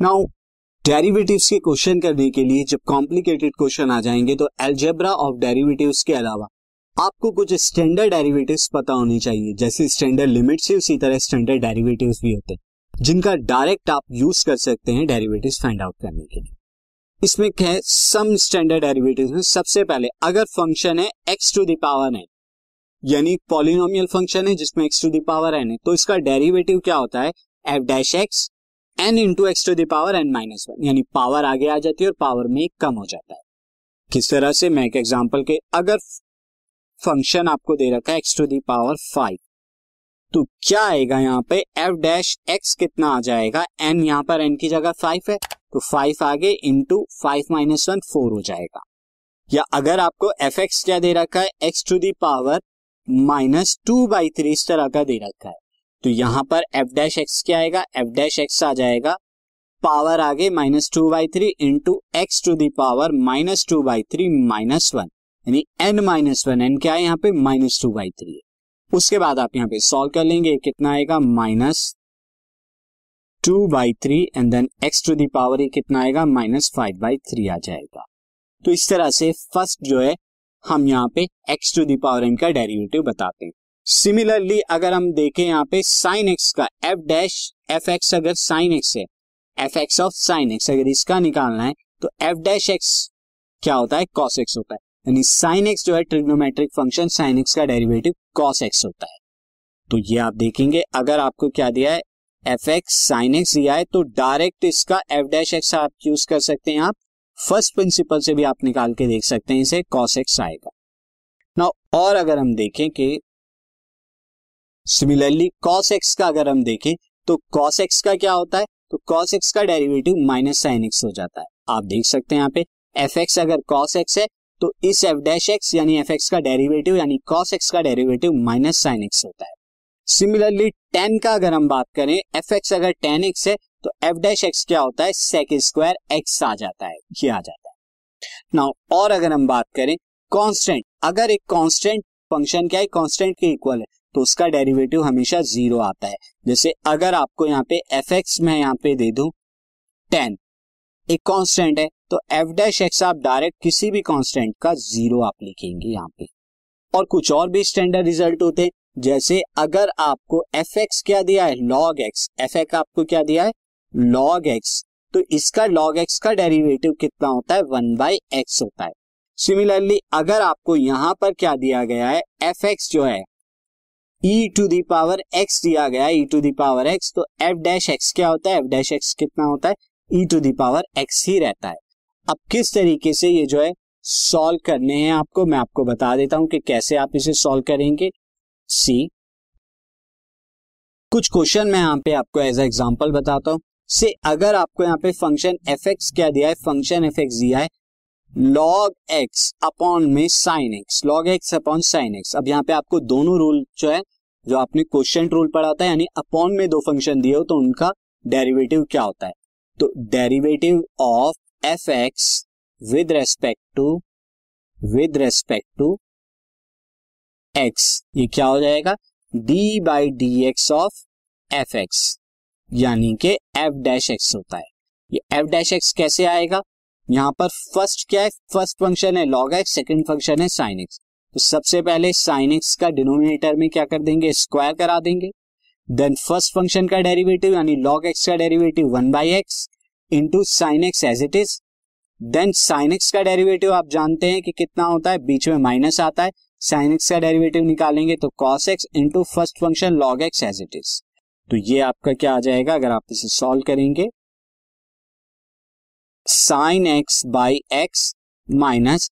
Now derivatives के question करने के लिए जब कॉम्प्लिकेटेड क्वेश्चन आ जाएँगे तो एल्जेब्रा ऑफ़ डेरिवेटिव्स के अलावा आपको कुछ स्टैंडर्ड डेरिवेटिव्स पता होनी चाहिए। जैसे स्टैंडर्ड लिमिट्स उसी तरह स्टैंडर्ड डेरिवेटिव्स भी होते हैं, जिनका डायरेक्ट आप यूज़ कर सकते हैं डेरिवेटिव्स फाइंड आउट करने के लिए। इसमें क्या है? सम स्टैंडर्ड डेरिवेटिव्स में सबसे पहले अगर फ़ंक्शन है x to the power n यानी पॉलिनोमियल फ़ंक्शन है जिसमें एक्स टू दावर एन है तो इसका डेरिवेटिव क्या होता है? F dash x n into x to the power n minus one यानी पावर आगे आ जाती है और पावर में कम हो जाता है। किस तरह से? मैं एक एग्ज़ाम्पल के, अगर फ़ंक्शन आपको दे रखा है एक्स टू दावर फाइव तो क्या आएगा यहाँ पे? एफ़ डैश एक्स कितना आ जाएगा? एन यहाँ पर एन की जगह फाइव है तो फाइव आगे into five minus one four हो जाएगा। या अगर आपको एफ़ एक्स क्या दे रखा है? X to the power minus two by three इस तरह का दे रखा है। तो यहाँ पर एफ़ डैश एक्स क्या आएगा? एफ़ डैश एक्स आ जाएगा। पावर आगे minus two by three into x to the power minus two by three minus one यानी एन माइनस वन एन क्या है यहाँ पे? माइनस टू बाई थ्री उसके बाद आप यहाँ पे सॉल्व कर लेंगे कितना आएगा? Minus two by three and then x to the power ये कितना आएगा? माइनस फाइव बाई थ्री आ जाएगा। तो इस तरह से फ़र्स्ट जो है, हम यहाँ पे x to the power n का डेरिवेटिव बताते हैं। सिमिलरली अगर हम देखें यहाँ पे साइन एक्स का एफ़ डैश एफ़ एक्स अगर साइन एक्स है f x of sine x अगर इसका निकालना है तो एफ़ डैश एक्स क्या होता है? कॉस एक्स होता है। यानी साइन एक्स जो है ट्रिग्नोमेट्रिक फ़ंक्शन साइन एक्स का डेरिवेटिव कॉस एक्स होता है। तो ये आप देखेंगे, अगर आपको क्या दिया है एफ़ एक्स साइन एक्स दिया है तो डायरेक्ट इसका एफ़ डैश एक्स आप यूज़ कर सकते हैं आप। फ़र्स्ट प्रिंसिपल से भी आप निकाल के देख सकते हैं, इसे कॉस एक्स आएगा। ना और अगर हम देखें कि सिमिलरली कॉस एक्स का अगर हम देखें तो कॉस एक्स का क्या होता है? तो कॉस एक्स का डेरिवेटिव माइनस साइन एक्स हो जाता है। आप देख सकते हैं यहाँ पे एफ़ एक्स अगर कॉस एक्स है तो इस एफ़ डैश एक्स यानी एफ़ एक्स का डेरिवेटिव यानी कॉस एक्स का डेरिवेटिव माइनस साइन एक्स होता है। सिमिलरली टेन का अगर हम बात करें एफ़ एक्स अगर टेन एक्स है तो एफ़ डैश एक्स क्या होता है? सेक स्क्वायर एक्स आ जाता है। ये आ जाता है। नाउ और अगर हम बात करें कांस्टेंट अगर एक कांस्टेंट फ़ंक्शन क्या है? कांस्टेंट के इक्वल है। तो उसका डेरिवेटिव हमेशा ज़ीरो आता है। जैसे अगर आपको यहाँ पे एफ़ एक्स में यहाँ पे दे दू टेन एक कांस्टेंट है तो एफ़ डैश एक्स आप डायरेक्ट किसी भी कांस्टेंट का ज़ीरो आप लिखेंगे यहाँ पे। और कुछ और भी स्टैंडर्ड रिज़ल्ट होते हैं, जैसे अगर आपको एफ़ एक्स क्या दिया है? लॉग एक्स एफ़ एक्स आपको क्या दिया है? लॉग एक्स तो इसका लॉग एक्स का डेरिवेटिव कितना होता है? वन बाई एक्स होता है। सिमिलरली अगर आपको यहाँ पर क्या दिया गया है? एफ़ एक्स जो है ई टू दावर एक्स दिया गया e to the power x तो एफ़ डैश एक्स क्या होता है? एफ़ डैश एक्स कितना होता है? E to the power x ही रहता है। अब किस तरीके से ये जो है सॉल्व करने हैं आपको? मैं आपको बता देता हूँ कि कैसे आप इसे सॉल्व करेंगे। सी कुछ क्वेश्चन मैं यहाँ पे आपको एज एग्जांपल बताता हूँ। से अगर आपको यहाँ पे फ़ंक्शन एफ़ एक्स क्या दिया है? फ़ंक्शन एफ़ एक्स दिया है। लॉग एक्स अपॉन में sine x log x upon sine x अब यहाँ पे आपको दोनों रूल जो है, जो आपने क्वेश्चन रूल पढ़ा था, यानी अपॉन में दो फ़ंक्शन दिए हो तो उनका डेरिवेटिव क्या होता है? तो derivative of f x with respect to with respect to x ये क्या हो जाएगा? D by d x of f x यानी कि एफ़ डैश एक्स होता है। ये एफ़ डैश एक्स कैसे आएगा? यहाँ पर फ़र्स्ट क्या है? फ़र्स्ट फ़ंक्शन है लॉग एक्स सेकेंड फ़ंक्शन है साइन एक्स तो सबसे पहले साइन एक्स का डिनोमिनेटर में क्या कर देंगे? स्क्वायर करा देंगे. देन फ़र्स्ट फ़ंक्शन का डेरिवेटिव यानी लॉग एक्स का derivative one by x into sine x as it is then sine x का डेरिवेटिव आप जानते हैं कि कितना होता है? बीच में माइनस आता है. साइन एक्स का डेरिवेटिव निकालेंगे तो cos x into first function log x as it is तो ये आपका क्या आ जाएगा? अगर आप इसे सॉल्व करेंगे sine x by x minus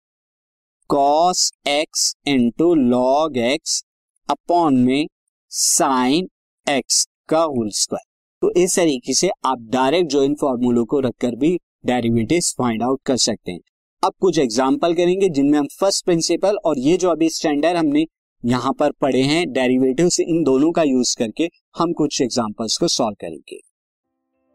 cos x into log x upon में साइन एक्स का होल स्क्वायर तो इस तरीके से आप डायरेक्ट जो इन फॉर्मूलों को रखकर भी डेरिवेटिव फाइंड आउट कर सकते हैं। अब कुछ एग्ज़ाम्पल करेंगे जिनमें हम फ़र्स्ट प्रिंसिपल और ये जो अभी स्टैंडर्ड हमने यहाँ पर पढ़े हैं डेरिवेटिव इन दोनों का यूज़ करके हम कुछ एग्जाम्पल्स को सॉल्व करेंगे।